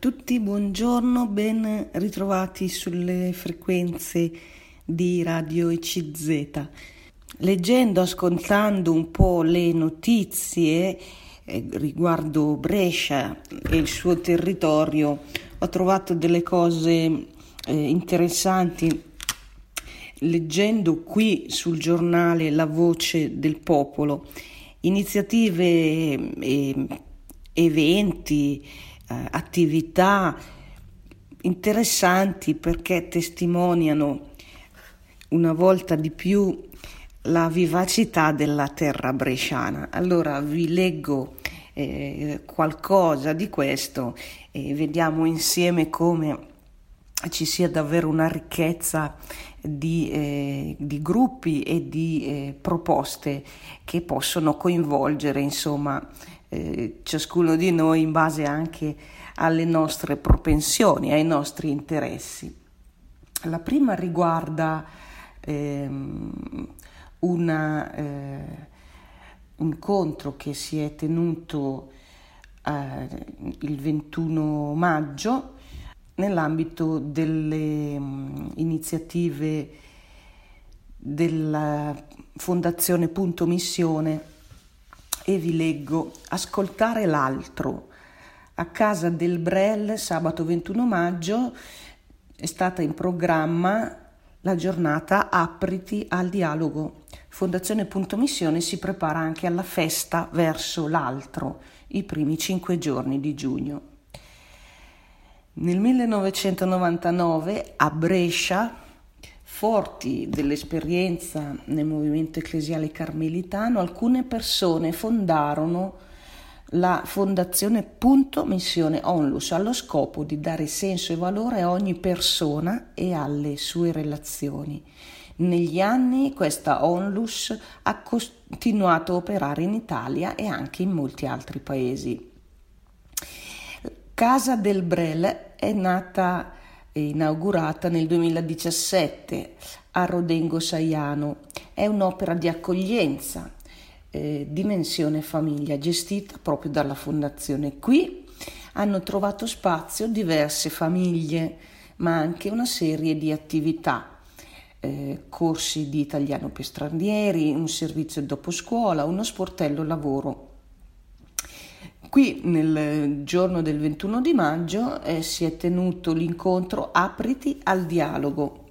tutti, buongiorno, ben ritrovati sulle frequenze di Radio ECZ. Leggendo, ascoltando un po' le notizie eh, riguardo Brescia e il suo territorio, ho trovato delle cose eh, interessanti. Leggendo qui sul giornale La Voce del Popolo, iniziative e eventi, eh, attività interessanti perché testimoniano una volta di più la vivacità della terra bresciana. Allora vi leggo eh, qualcosa di questo e vediamo insieme come ci sia davvero una ricchezza di, eh, di gruppi e di eh, proposte che possono coinvolgere insomma eh, ciascuno di noi in base anche alle nostre propensioni, ai nostri interessi. La prima riguarda ehm, una, eh, un incontro che si è tenuto eh, il 21 maggio nell'ambito delle um, iniziative della Fondazione Punto Missione e vi leggo Ascoltare l'altro. A casa del Brel sabato 21 maggio è stata in programma la giornata Apriti al dialogo. Fondazione Punto Missione si prepara anche alla festa verso l'altro, i primi cinque giorni di giugno. Nel 1999 a Brescia Forti dell'esperienza nel movimento ecclesiale carmelitano, alcune persone fondarono la fondazione Punto Missione Onlus allo scopo di dare senso e valore a ogni persona e alle sue relazioni. Negli anni questa Onlus ha continuato a operare in Italia e anche in molti altri paesi. Casa del Brel è nata inaugurata nel 2017 a Rodengo Saiano. È un'opera di accoglienza, eh, dimensione famiglia, gestita proprio dalla fondazione. Qui hanno trovato spazio diverse famiglie, ma anche una serie di attività. Eh, corsi di italiano per stranieri, un servizio dopo scuola, uno sportello lavoro Qui nel giorno del 21 di maggio eh, si è tenuto l'incontro Apriti al dialogo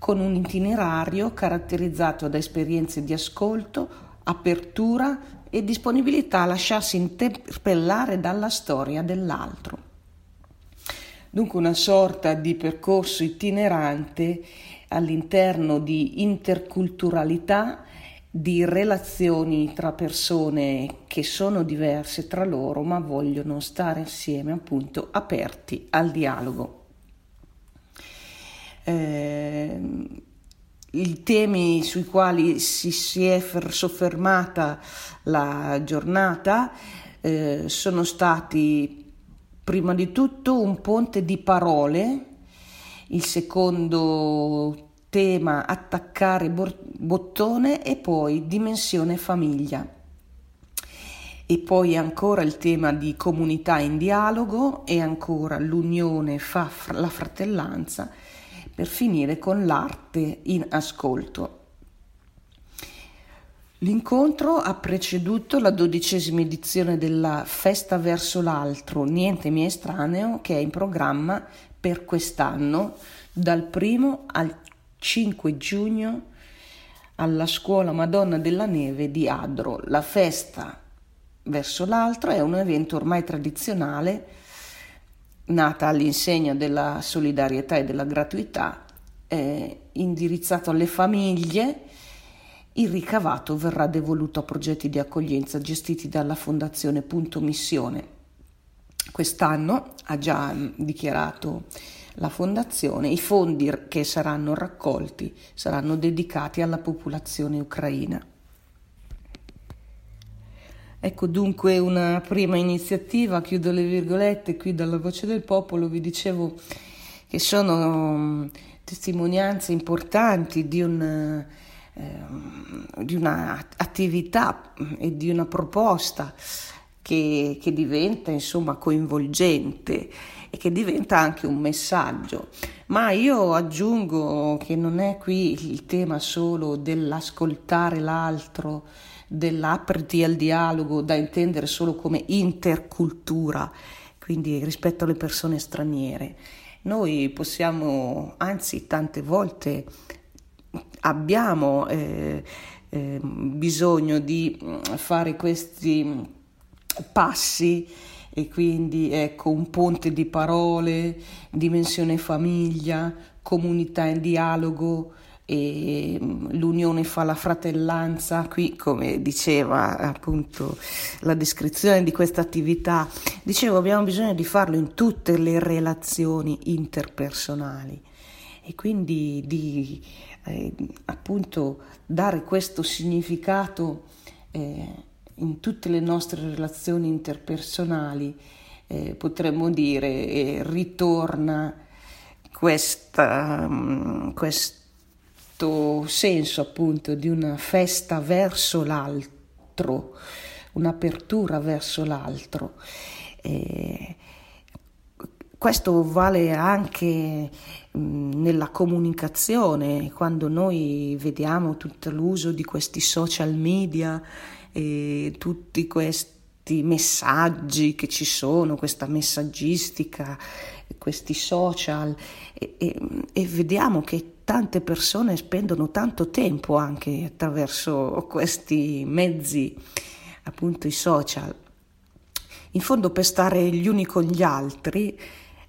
con un itinerario caratterizzato da esperienze di ascolto, apertura e disponibilità a lasciarsi interpellare dalla storia dell'altro. Dunque una sorta di percorso itinerante all'interno di interculturalità di relazioni tra persone che sono diverse tra loro ma vogliono stare insieme appunto aperti al dialogo. Eh, I temi sui quali si, si è soffermata la giornata eh, sono stati prima di tutto un ponte di parole, il secondo tema attaccare bottone e poi dimensione famiglia. E poi ancora il tema di comunità in dialogo e ancora l'unione fa la fratellanza per finire con l'arte in ascolto. L'incontro ha preceduto la dodicesima edizione della Festa verso l'altro, niente mi estraneo, che è in programma per quest'anno dal primo al 5 giugno alla scuola Madonna della Neve di Adro. La festa verso l'altro è un evento ormai tradizionale, nata all'insegna della solidarietà e della gratuità, eh, indirizzato alle famiglie. Il ricavato verrà devoluto a progetti di accoglienza gestiti dalla Fondazione Punto Missione. Quest'anno ha già dichiarato la fondazione, i fondi che saranno raccolti saranno dedicati alla popolazione ucraina. Ecco dunque una prima iniziativa, chiudo le virgolette, qui dalla voce del popolo vi dicevo che sono mm, testimonianze importanti di, un, eh, di un'attività e di una proposta che, che diventa insomma coinvolgente e che diventa anche un messaggio. Ma io aggiungo che non è qui il tema solo dell'ascoltare l'altro, dell'apriti al dialogo da intendere solo come intercultura, quindi rispetto alle persone straniere. Noi possiamo, anzi tante volte abbiamo eh, eh, bisogno di fare questi passi e quindi ecco un ponte di parole, dimensione famiglia, comunità in dialogo, e mm, l'unione fa la fratellanza, qui come diceva appunto la descrizione di questa attività, dicevo abbiamo bisogno di farlo in tutte le relazioni interpersonali. E quindi di eh, appunto dare questo significato eh, in tutte le nostre relazioni interpersonali, eh, potremmo dire, eh, ritorna questa, um, questo senso appunto di una festa verso l'altro, un'apertura verso l'altro. Eh, questo vale anche nella comunicazione, quando noi vediamo tutto l'uso di questi social media e tutti questi messaggi che ci sono, questa messaggistica, questi social e, e, e vediamo che tante persone spendono tanto tempo anche attraverso questi mezzi, appunto i social. In fondo per stare gli uni con gli altri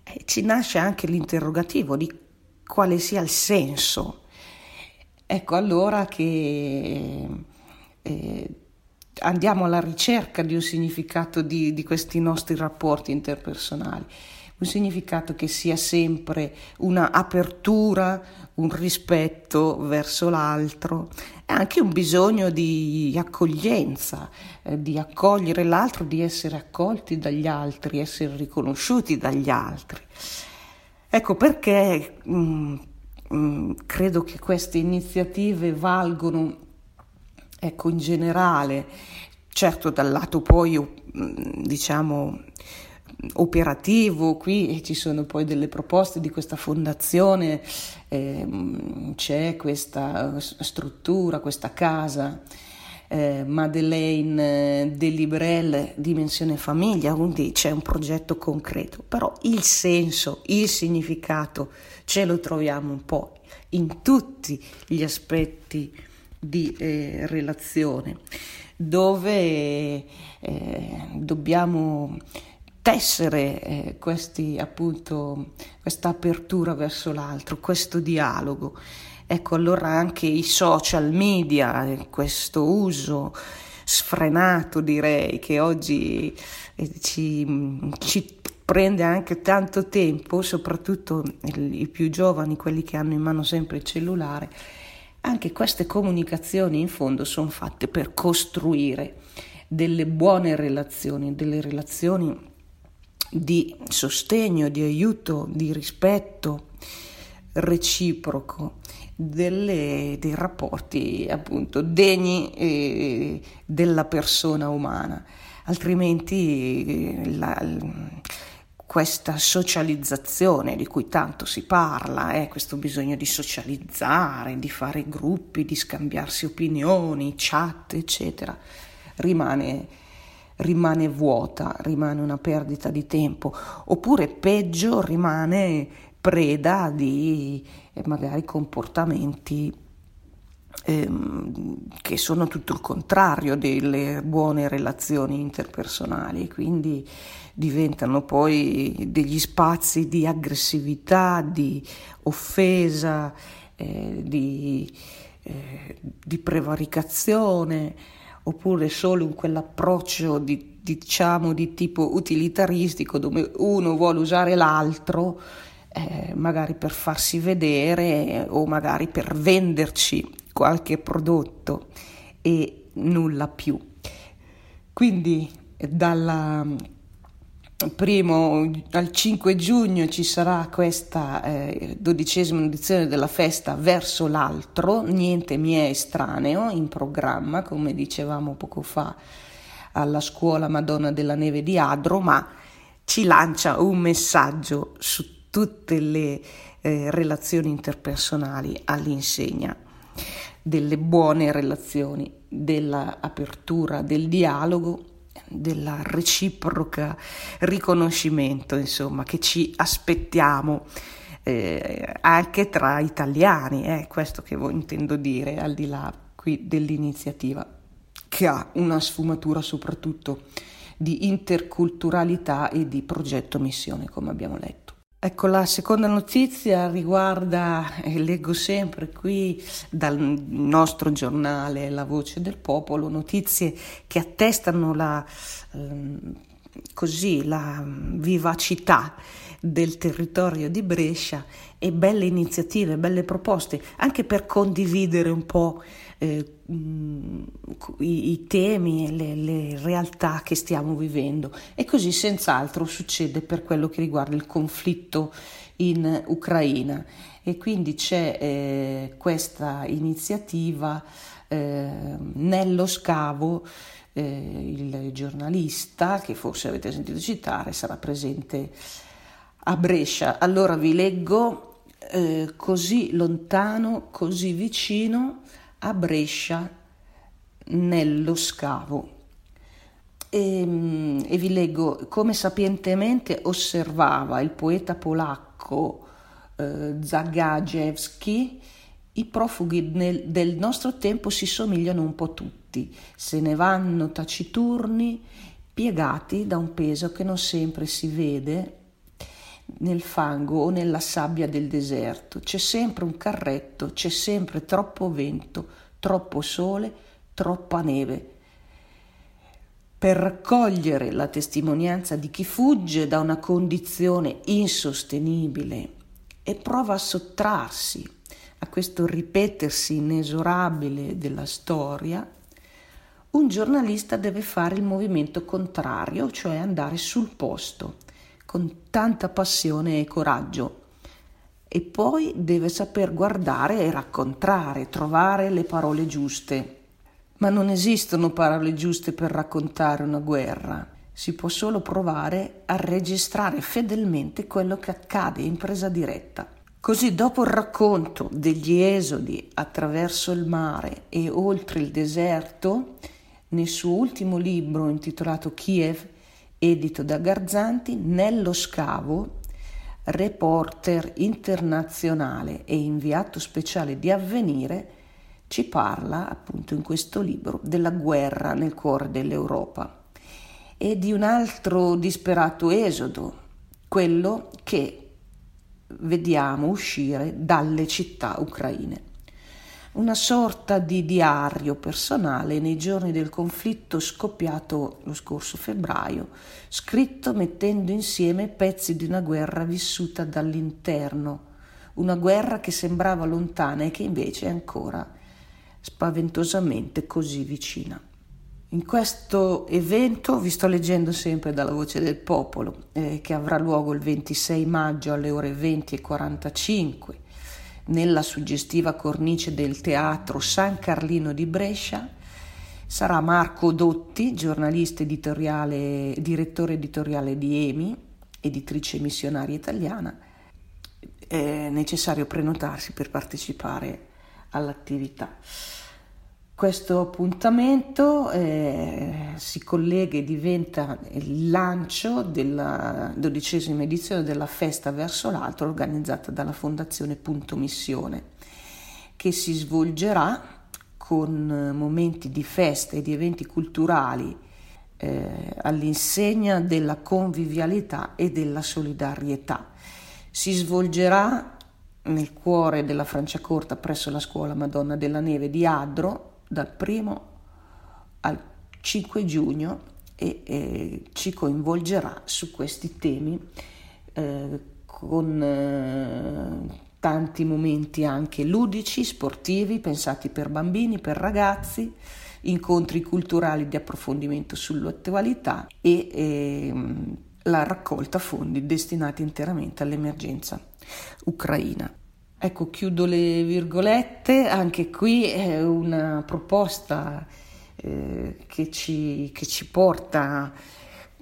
eh, ci nasce anche l'interrogativo di quale sia il senso. Ecco allora che eh, andiamo alla ricerca di un significato di, di questi nostri rapporti interpersonali, un significato che sia sempre una apertura, un rispetto verso l'altro e anche un bisogno di accoglienza, eh, di accogliere l'altro, di essere accolti dagli altri, essere riconosciuti dagli altri. Ecco perché mh, mm, mh, mm, credo che queste iniziative valgono ecco, in generale, certo dal lato poi mm, diciamo operativo, qui ci sono poi delle proposte di questa fondazione, eh, c'è questa struttura, questa casa. Eh, Madeleine Delibrel Dimensione Famiglia, quindi c'è un progetto concreto, però il senso, il significato ce lo troviamo un po' in tutti gli aspetti di eh, relazione, dove eh, dobbiamo tessere eh, questi, appunto, questa apertura verso l'altro, questo dialogo. Ecco allora anche i social media, eh, questo uso sfrenato direi che oggi eh, ci, ci prende anche tanto tempo, soprattutto i più giovani, quelli che hanno in mano sempre il cellulare, anche queste comunicazioni in fondo sono fatte per costruire delle buone relazioni, delle relazioni di sostegno, di aiuto, di rispetto reciproco, delle, dei rapporti appunto degni eh, della persona umana, altrimenti eh, la, questa socializzazione di cui tanto si parla, eh, questo bisogno di socializzare, di fare gruppi, di scambiarsi opinioni, chat, eccetera, rimane, rimane vuota, rimane una perdita di tempo, oppure peggio rimane preda di eh, magari comportamenti ehm, che sono tutto il contrario delle buone relazioni interpersonali, quindi diventano poi degli spazi di aggressività, di offesa, eh, di, eh, di, prevaricazione, oppure solo in quell'approccio di, diciamo di tipo utilitaristico dove uno vuole usare l'altro eh, magari per farsi vedere o magari per venderci qualche prodotto e nulla più. Quindi dal primo al 5 giugno ci sarà questa eh, dodicesima edizione della festa verso l'altro, niente mi è estraneo in programma, come dicevamo poco fa alla scuola Madonna della Neve di Adro, ma ci lancia un messaggio su tutte le eh, relazioni interpersonali all'insegna delle buone relazioni, dell'apertura, del dialogo, della reciproca riconoscimento, insomma, che ci aspettiamo eh, anche tra italiani, è eh, questo che intendo dire, al di là qui dell'iniziativa, che ha una sfumatura soprattutto di interculturalità e di progetto missione, come abbiamo letto. Ecco, la seconda notizia riguarda, e leggo sempre qui dal nostro giornale La Voce del Popolo, notizie che attestano la, ehm, così, la vivacità del territorio di Brescia e belle iniziative, belle proposte, anche per condividere un po' eh, i, i, temi e le, le, realtà che stiamo vivendo. E così senz'altro succede per quello che riguarda il conflitto in Ucraina. E quindi c'è eh, questa iniziativa eh, nello scavo. Eh, il giornalista che forse avete sentito citare sarà presente a Brescia. Allora vi leggo eh, così lontano, così vicino a Brescia nello scavo. E, mm, e, vi leggo come sapientemente osservava il poeta polacco eh, Zagajewski, i profughi nel, del nostro tempo si somigliano un po' tutti, se ne vanno taciturni, piegati da un peso che non sempre si vede nel fango o nella sabbia del deserto. C'è sempre un carretto, c'è sempre troppo vento, troppo sole, troppa neve. Per raccogliere la testimonianza di chi fugge da una condizione insostenibile e prova a sottrarsi a questo ripetersi inesorabile della storia, un giornalista deve fare il movimento contrario, cioè andare sul posto con tanta passione e coraggio. E poi deve saper guardare e raccontare, trovare le parole giuste. Ma non esistono parole giuste per raccontare una guerra. Si può solo provare a registrare fedelmente quello che accade in presa diretta. Così dopo il racconto degli esodi attraverso il mare e oltre il deserto, nel suo ultimo libro intitolato Kiev, edito da Garzanti, nello scavo, reporter internazionale e inviato speciale di Avvenire, ci parla appunto in questo libro della guerra nel cuore dell'Europa. E di un altro disperato esodo, quello che vediamo uscire dalle città ucraine una sorta di diario personale nei giorni del conflitto scoppiato lo scorso febbraio, scritto mettendo insieme pezzi di una guerra vissuta dall'interno, una guerra che sembrava lontana e che invece è ancora spaventosamente così vicina. In questo evento vi sto leggendo sempre dalla voce del popolo, eh, che avrà luogo il 26 maggio alle ore 20.45 nella suggestiva cornice del teatro San Carlino di Brescia sarà Marco Dotti, giornalista editoriale, direttore editoriale di EMI, editrice missionaria italiana. È necessario prenotarsi per partecipare all'attività. Questo appuntamento eh, si collega e diventa il lancio della dodicesima edizione della Festa verso l'altro organizzata dalla Fondazione Punto Missione, che si svolgerà con momenti di festa e di eventi culturali eh, all'insegna della convivialità e della solidarietà. Si svolgerà nel cuore della Franciacorta presso la scuola Madonna della Neve di Adro dal 1 al 5 giugno e eh, ci coinvolgerà su questi temi eh, con eh, tanti momenti anche ludici, sportivi, pensati per bambini, per ragazzi, incontri culturali di approfondimento sull'attualità e ehm, la raccolta fondi destinati interamente all'emergenza ucraina. Ecco, chiudo le virgolette, anche qui è una proposta eh, che, ci, che, ci, porta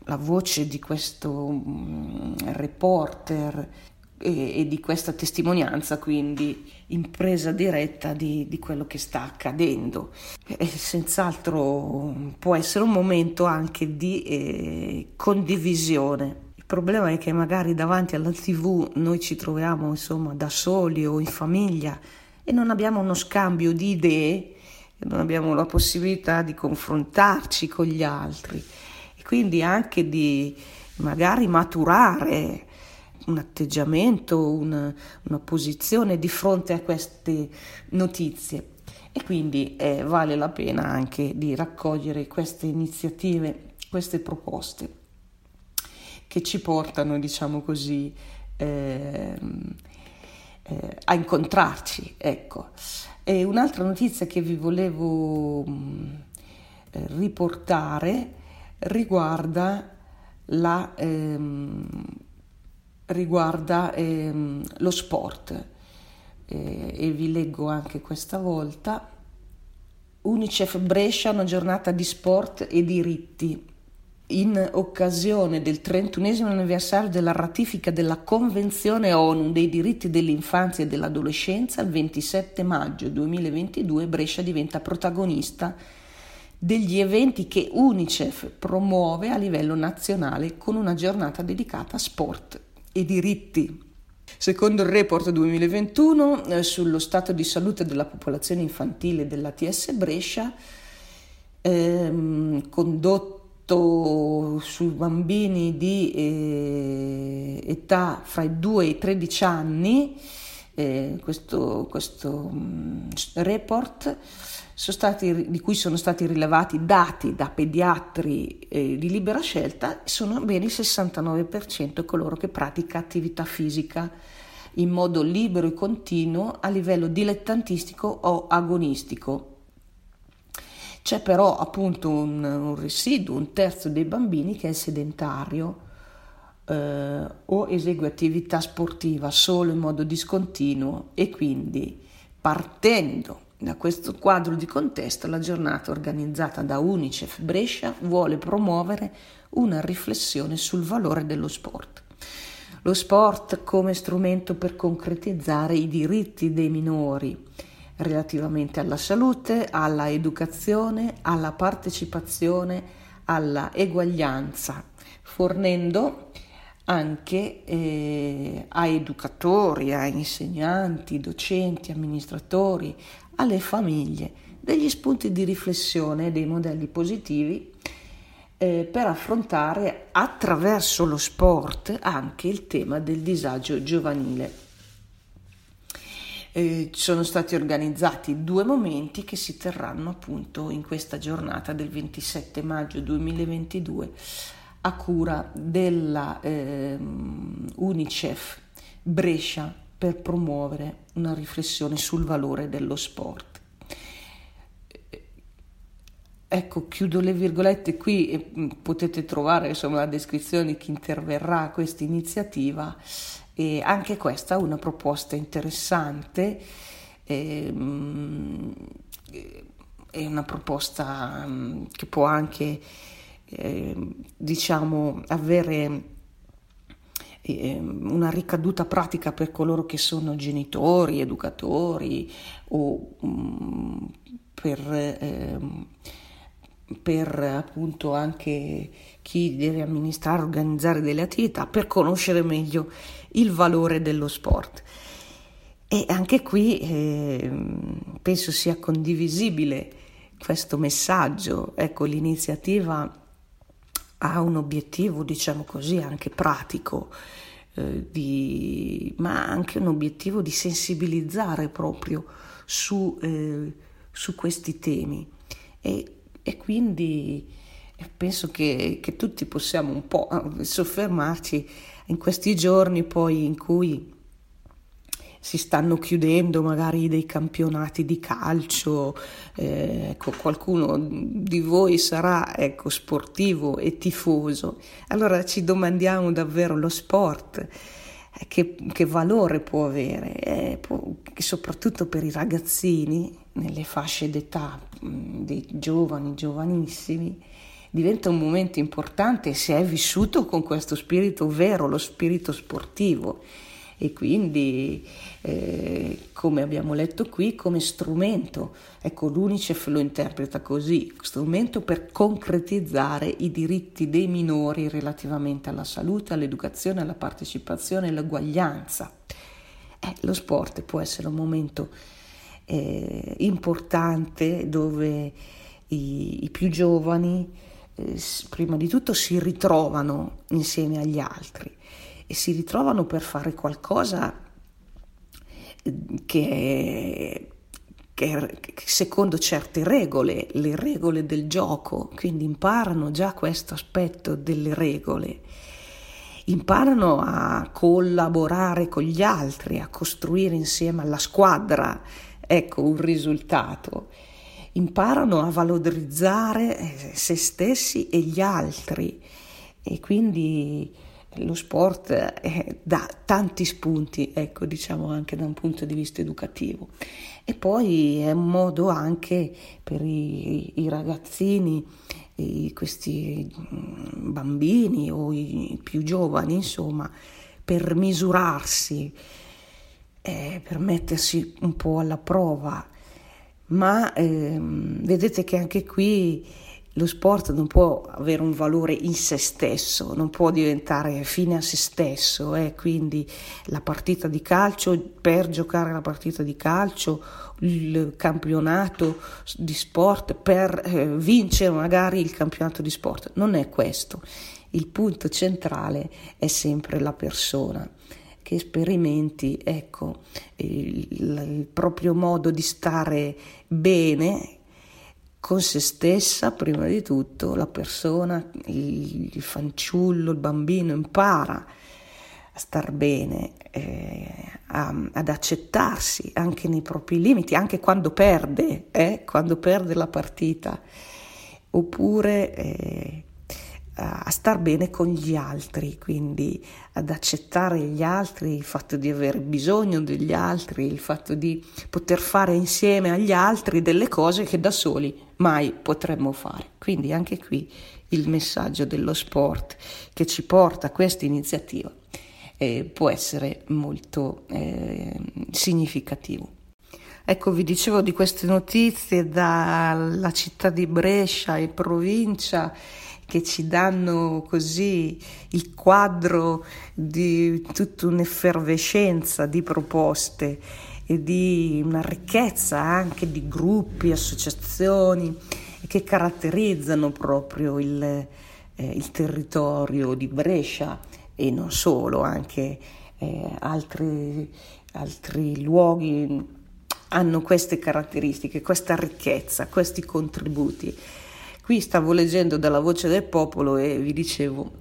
la voce di questo um, reporter e, e, di questa testimonianza, quindi in presa diretta di, di quello che sta accadendo. E senz'altro può essere un momento anche di eh, condivisione. Problema è che magari davanti alla tv noi ci troviamo insomma da soli o in famiglia e non abbiamo uno scambio di idee, non abbiamo la possibilità di confrontarci con gli altri e quindi anche di magari maturare un atteggiamento, una, una posizione di fronte a queste notizie. E quindi eh, vale la pena anche di raccogliere queste iniziative, queste proposte che ci portano, diciamo così, eh, eh, a incontrarci. Ecco. E un'altra notizia che vi volevo mh, mm, riportare riguarda la ehm, riguarda ehm, lo sport eh, e vi leggo anche questa volta. Unicef Brescia, una giornata di sport e diritti. In occasione del 31 anniversario della ratifica della Convenzione ONU dei diritti dell'infanzia e dell'adolescenza, il 27 maggio 2022 Brescia diventa protagonista degli eventi che Unicef promuove a livello nazionale con una giornata dedicata a sport e diritti. Secondo il report 2021 eh, sullo stato di salute della popolazione infantile dell'ATS Brescia, ehm, condotto sui bambini di eh, età fra i 2 e i 13 anni, eh, questo, questo um, report stati, di cui sono stati rilevati dati da pediatri eh, di libera scelta, sono ben il 69% coloro che pratica attività fisica in modo libero e continuo a livello dilettantistico o agonistico. C'è però appunto un, un residuo, un terzo dei bambini che è sedentario eh, o esegue attività sportiva solo in modo discontinuo e quindi partendo da questo quadro di contesto, la giornata organizzata da Unicef Brescia vuole promuovere una riflessione sul valore dello sport. Lo sport come strumento per concretizzare i diritti dei minori relativamente alla salute, alla educazione, alla partecipazione, alla eguaglianza, fornendo anche eh, a educatori, a insegnanti, docenti, amministratori, alle famiglie degli spunti di riflessione e dei modelli positivi eh, per affrontare attraverso lo sport anche il tema del disagio giovanile. Eh, sono stati organizzati due momenti che si terranno appunto in questa giornata del 27 maggio 2022 a cura della eh, Unicef Brescia per promuovere una riflessione sul valore dello sport. Ecco, chiudo le virgolette qui e mm, potete trovare insomma, la descrizione di chi interverrà a questa iniziativa e anche questa è una proposta interessante, ehm, è una proposta mm, che può anche ehm, diciamo avere Ehm, una ricaduta pratica per coloro che sono genitori, educatori o um, per, eh, per appunto anche chi deve amministrare, organizzare delle attività per conoscere meglio il valore dello sport. E anche qui eh, penso sia condivisibile questo messaggio. Ecco, l'iniziativa ha un obiettivo, diciamo così, anche pratico, eh, di, ma anche un obiettivo di sensibilizzare proprio su, eh, su questi temi. E, e quindi penso che, che, tutti possiamo un po' soffermarci in questi giorni poi in cui si stanno chiudendo magari dei campionati di calcio, eh, ecco, qualcuno di voi sarà ecco, sportivo e tifoso, allora ci domandiamo davvero lo sport. Eh, che, che valore può avere, eh, può, soprattutto per i ragazzini, nelle fasce d'età dei giovani, giovanissimi, diventa un momento importante se è vissuto con questo spirito vero, lo spirito sportivo e quindi, eh, come abbiamo letto qui, come strumento. Ecco, l'UNICEF lo interpreta così, strumento per concretizzare i diritti dei minori relativamente alla salute, all'educazione, alla partecipazione all'uguaglianza. Eh, lo sport può essere un momento eh, importante dove i, i più giovani eh, prima di tutto si ritrovano insieme agli altri e si ritrovano per fare qualcosa eh, che, che, che secondo certe regole, le regole del gioco, quindi imparano già questo aspetto delle regole imparano a collaborare con gli altri, a costruire insieme alla squadra, ecco, un risultato. Imparano a valorizzare eh, se stessi e gli altri e quindi lo sport eh, dà tanti spunti, ecco, diciamo anche da un punto di vista educativo. E poi è un modo anche per i, i ragazzini, i, questi mm, bambini o i più giovani, insomma, per misurarsi, eh, per mettersi un po' alla prova. Ma ehm, vedete che anche qui lo sport non può avere un valore in se stesso, non può diventare fine a se stesso, eh? quindi la partita di calcio, per giocare la partita di calcio, il campionato di sport, per eh, vincere magari il campionato di sport, non è questo. Il punto centrale è sempre la persona che sperimenti ecco, il, il proprio modo di stare bene con se stessa, prima di tutto, la persona, il, il fanciullo, il bambino impara a star bene, eh, a, ad accettarsi anche nei propri limiti, anche quando perde, eh, quando perde la partita, oppure eh, a star bene con gli altri, quindi ad accettare gli altri, il fatto di avere bisogno degli altri, il fatto di poter fare insieme agli altri delle cose che da soli mai potremmo fare. Quindi anche qui il messaggio dello sport che ci porta a questa iniziativa eh, può essere molto eh, significativo. Ecco, vi dicevo di queste notizie dalla città di Brescia e provincia che ci danno così il quadro di tutta un'effervescenza di proposte e di una ricchezza anche di gruppi, associazioni che caratterizzano proprio il, eh, il territorio di Brescia e non solo, anche eh, altri, altri luoghi hanno queste caratteristiche, questa ricchezza, questi contributi. Qui stavo leggendo dalla voce del popolo e vi dicevo,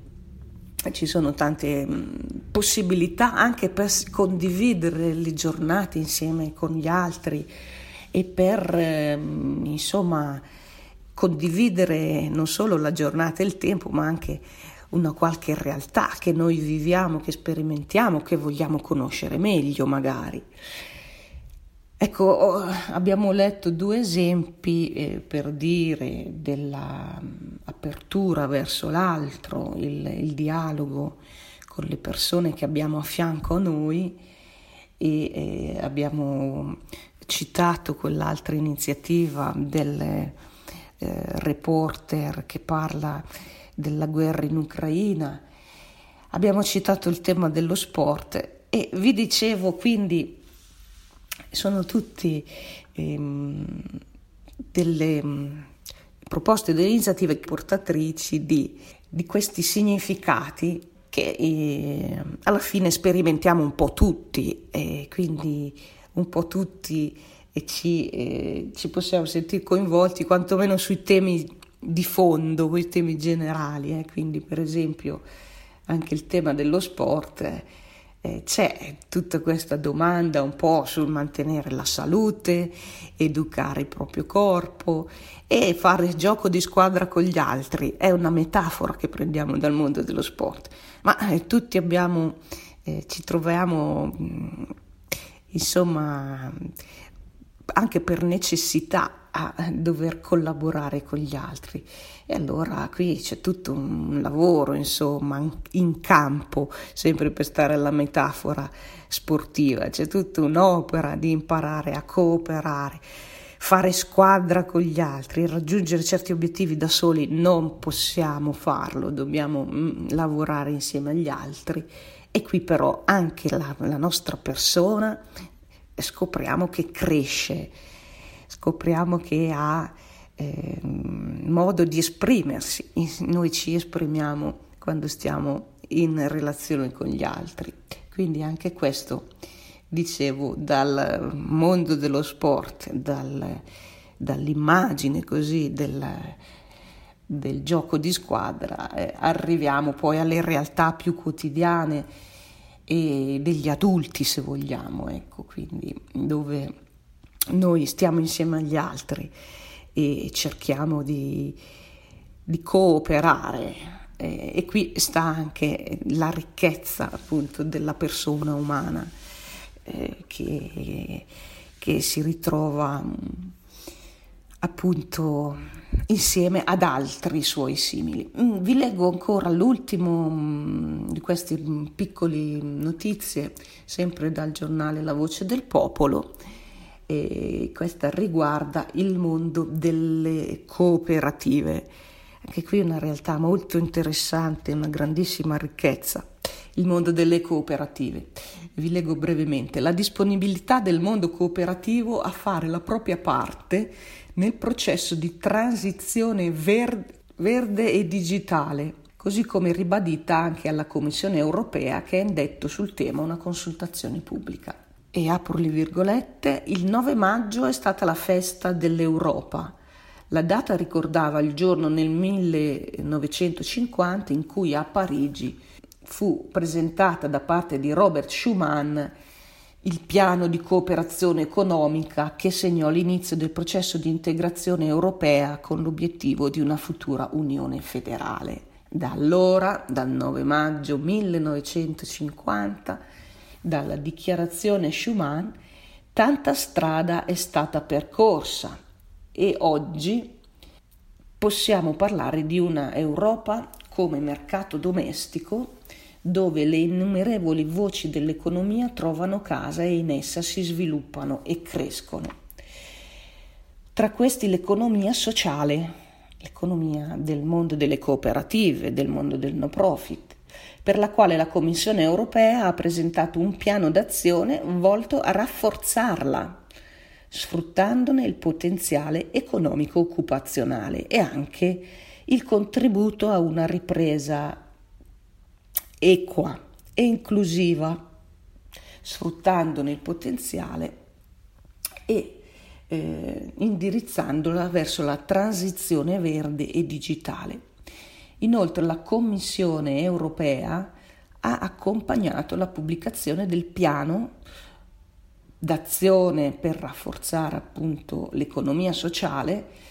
ci sono tante mm, possibilità anche per condividere le giornate insieme con gli altri e per ehm, insomma condividere non solo la giornata e il tempo, ma anche una qualche realtà che noi viviamo, che sperimentiamo, che vogliamo conoscere meglio magari. Ecco, abbiamo letto due esempi eh, per dire dell'apertura verso l'altro, il, il, dialogo con le persone che abbiamo a fianco a noi e eh, abbiamo citato quell'altra iniziativa del eh, reporter che parla della guerra in Ucraina, abbiamo citato il tema dello sport e vi dicevo quindi sono tutti ehm, delle mm, proposte, delle iniziative portatrici di, di questi significati che eh, alla fine sperimentiamo un po' tutti e quindi un po' tutti e ci, eh, ci possiamo sentire coinvolti quantomeno sui temi di fondo, quei temi generali, eh. quindi per esempio anche il tema dello sport eh, c'è tutta questa domanda un po' sul mantenere la salute, educare il proprio corpo e fare gioco di squadra con gli altri. È una metafora che prendiamo dal mondo dello sport, ma eh, tutti abbiamo, eh, ci troviamo, mm, insomma, anche per necessità a dover collaborare con gli altri. E allora qui c'è tutto un lavoro, insomma, in campo, sempre per stare alla metafora sportiva, c'è tutta un'opera di imparare a cooperare, fare squadra con gli altri, raggiungere certi obiettivi da soli non possiamo farlo, dobbiamo mm, lavorare insieme agli altri e qui però anche la, la nostra persona scopriamo che cresce, scopriamo che ha eh, modo di esprimersi, noi ci esprimiamo quando stiamo in relazione con gli altri. Quindi anche questo, dicevo, dal mondo dello sport, dal, dall'immagine così del, del, gioco di squadra, eh, arriviamo poi alle realtà più quotidiane e degli adulti, se vogliamo, ecco, quindi dove noi stiamo insieme agli altri e cerchiamo di, di cooperare. E, qui sta anche la ricchezza appunto della persona umana eh, che, che si ritrova appunto insieme ad altri suoi simili. Mm, vi leggo ancora l'ultimo mm, di queste piccole notizie, sempre dal giornale La Voce del Popolo, e questa riguarda il mondo delle cooperative. Anche qui una realtà molto interessante, una grandissima ricchezza il mondo delle cooperative. Vi leggo brevemente. La disponibilità del mondo cooperativo a fare la propria parte nel processo di transizione verde, verde e digitale, così come ribadita anche alla Commissione europea che ha indetto sul tema una consultazione pubblica. E apro le virgolette, il 9 maggio è stata la festa dell'Europa. La data ricordava il giorno nel 1950 in cui a Parigi fu presentata da parte di Robert Schuman il piano di cooperazione economica che segnò l'inizio del processo di integrazione europea con l'obiettivo di una futura unione federale. Da allora, dal 9 maggio 1950, dalla dichiarazione Schuman, tanta strada è stata percorsa e oggi possiamo parlare di una Europa come mercato domestico dove le innumerevoli voci dell'economia trovano casa e in essa si sviluppano e crescono. Tra questi l'economia sociale, l'economia del mondo delle cooperative, del mondo del no profit, per la quale la Commissione europea ha presentato un piano d'azione volto a rafforzarla, sfruttandone il potenziale economico occupazionale e anche il contributo a una ripresa equa e inclusiva, sfruttandone il potenziale e eh, indirizzandola verso la transizione verde e digitale. Inoltre la Commissione europea ha accompagnato la pubblicazione del piano d'azione per rafforzare appunto l'economia sociale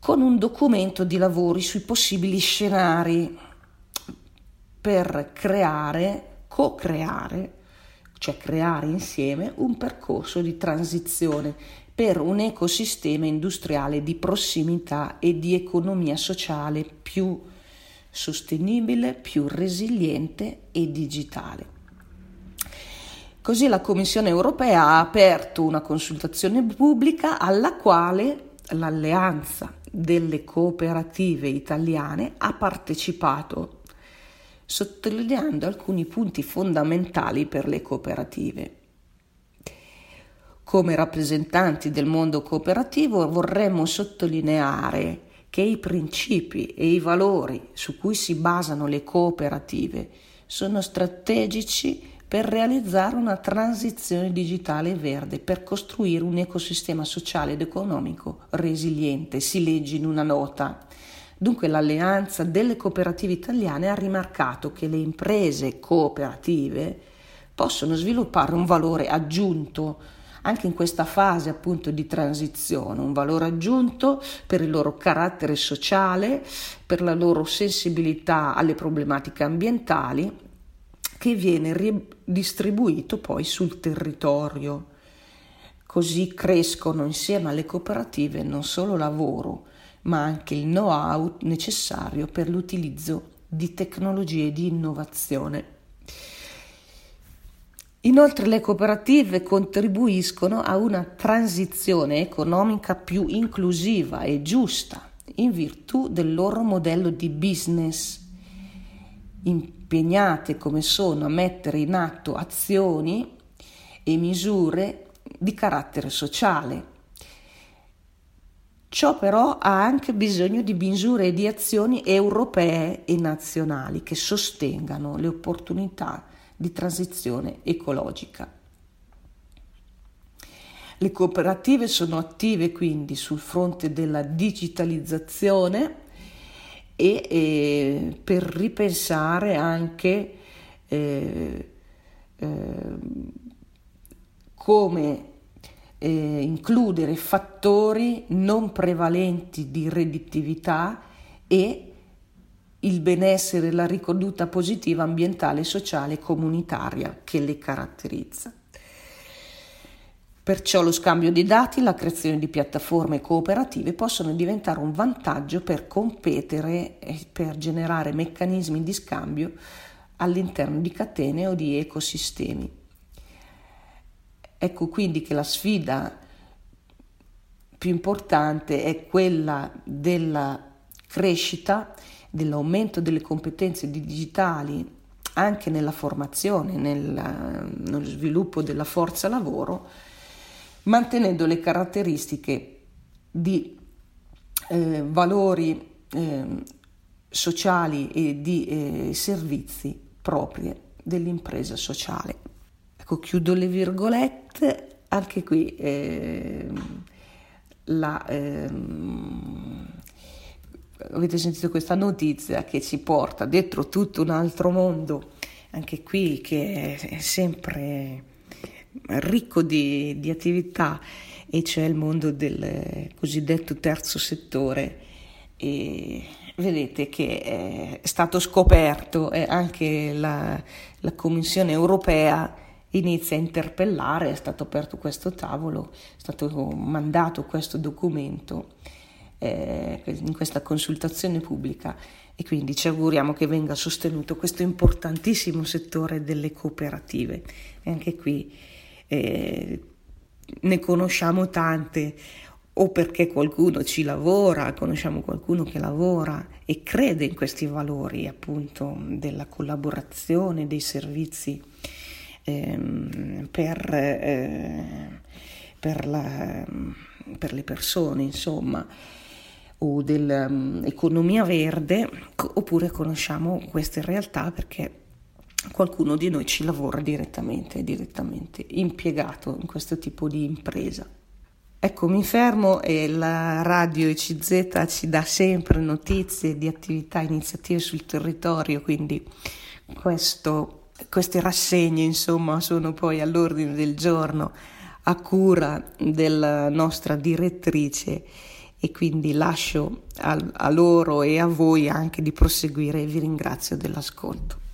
con un documento di lavori sui possibili scenari per creare, co-creare, cioè creare insieme un percorso di transizione per un ecosistema industriale di prossimità e di economia sociale più sostenibile, più resiliente e digitale. Così la Commissione europea ha aperto una consultazione pubblica alla quale l'Alleanza delle cooperative italiane ha partecipato sottolineando alcuni punti fondamentali per le cooperative. Come rappresentanti del mondo cooperativo vorremmo sottolineare che i principi e i valori su cui si basano le cooperative sono strategici per realizzare una transizione digitale verde, per costruire un ecosistema sociale ed economico resiliente, si legge in una nota. Dunque l'Alleanza delle cooperative italiane ha rimarcato che le imprese cooperative possono sviluppare un valore aggiunto anche in questa fase appunto di transizione, un valore aggiunto per il loro carattere sociale, per la loro sensibilità alle problematiche ambientali che viene ridistribuito poi sul territorio. Così crescono insieme alle cooperative non solo lavoro, ma anche il know-how necessario per l'utilizzo di tecnologie di innovazione. Inoltre le cooperative contribuiscono a una transizione economica più inclusiva e giusta in virtù del loro modello di business, impegnate come sono a mettere in atto azioni e misure di carattere sociale. Ciò però ha anche bisogno di misure e di azioni europee e nazionali che sostengano le opportunità di transizione ecologica. Le cooperative sono attive quindi sul fronte della digitalizzazione e, e per ripensare anche eh, eh, come eh, includere fattori non prevalenti di redditività e il benessere la ricaduta positiva ambientale, sociale e comunitaria che le caratterizza. Perciò lo scambio di dati, la creazione di piattaforme cooperative possono diventare un vantaggio per competere e per generare meccanismi di scambio all'interno di catene o di ecosistemi. Ecco quindi che la sfida più importante è quella della crescita dell'aumento delle competenze digitali anche nella formazione, nel, nello sviluppo della forza lavoro, mantenendo le caratteristiche di eh, valori eh, sociali e di eh, servizi proprie dell'impresa sociale. Ecco, chiudo le virgolette, anche qui ehm, la ehm, avete sentito questa notizia che ci porta dentro tutto un altro mondo, anche qui che è sempre ricco di, di attività e c'è il mondo del cosiddetto terzo settore. E vedete che è stato scoperto e anche la, la Commissione europea inizia a interpellare, è stato aperto questo tavolo, è stato mandato questo documento eh, in questa consultazione pubblica e quindi ci auguriamo che venga sostenuto questo importantissimo settore delle cooperative. E anche qui eh, ne conosciamo tante o perché qualcuno ci lavora, conosciamo qualcuno che lavora e crede in questi valori appunto della collaborazione, dei servizi ehm, per, eh, per, la, per le persone, insomma o dell'economia um, verde, oppure conosciamo queste realtà perché qualcuno di noi ci lavora direttamente, direttamente impiegato in questo tipo di impresa. Ecco, mi fermo e la radio ECZ ci dà sempre notizie di attività, iniziative sul territorio, quindi questo, queste rassegne insomma sono poi all'ordine del giorno a cura della nostra direttrice e quindi lascio a, a loro e a voi anche di proseguire e vi ringrazio dell'ascolto.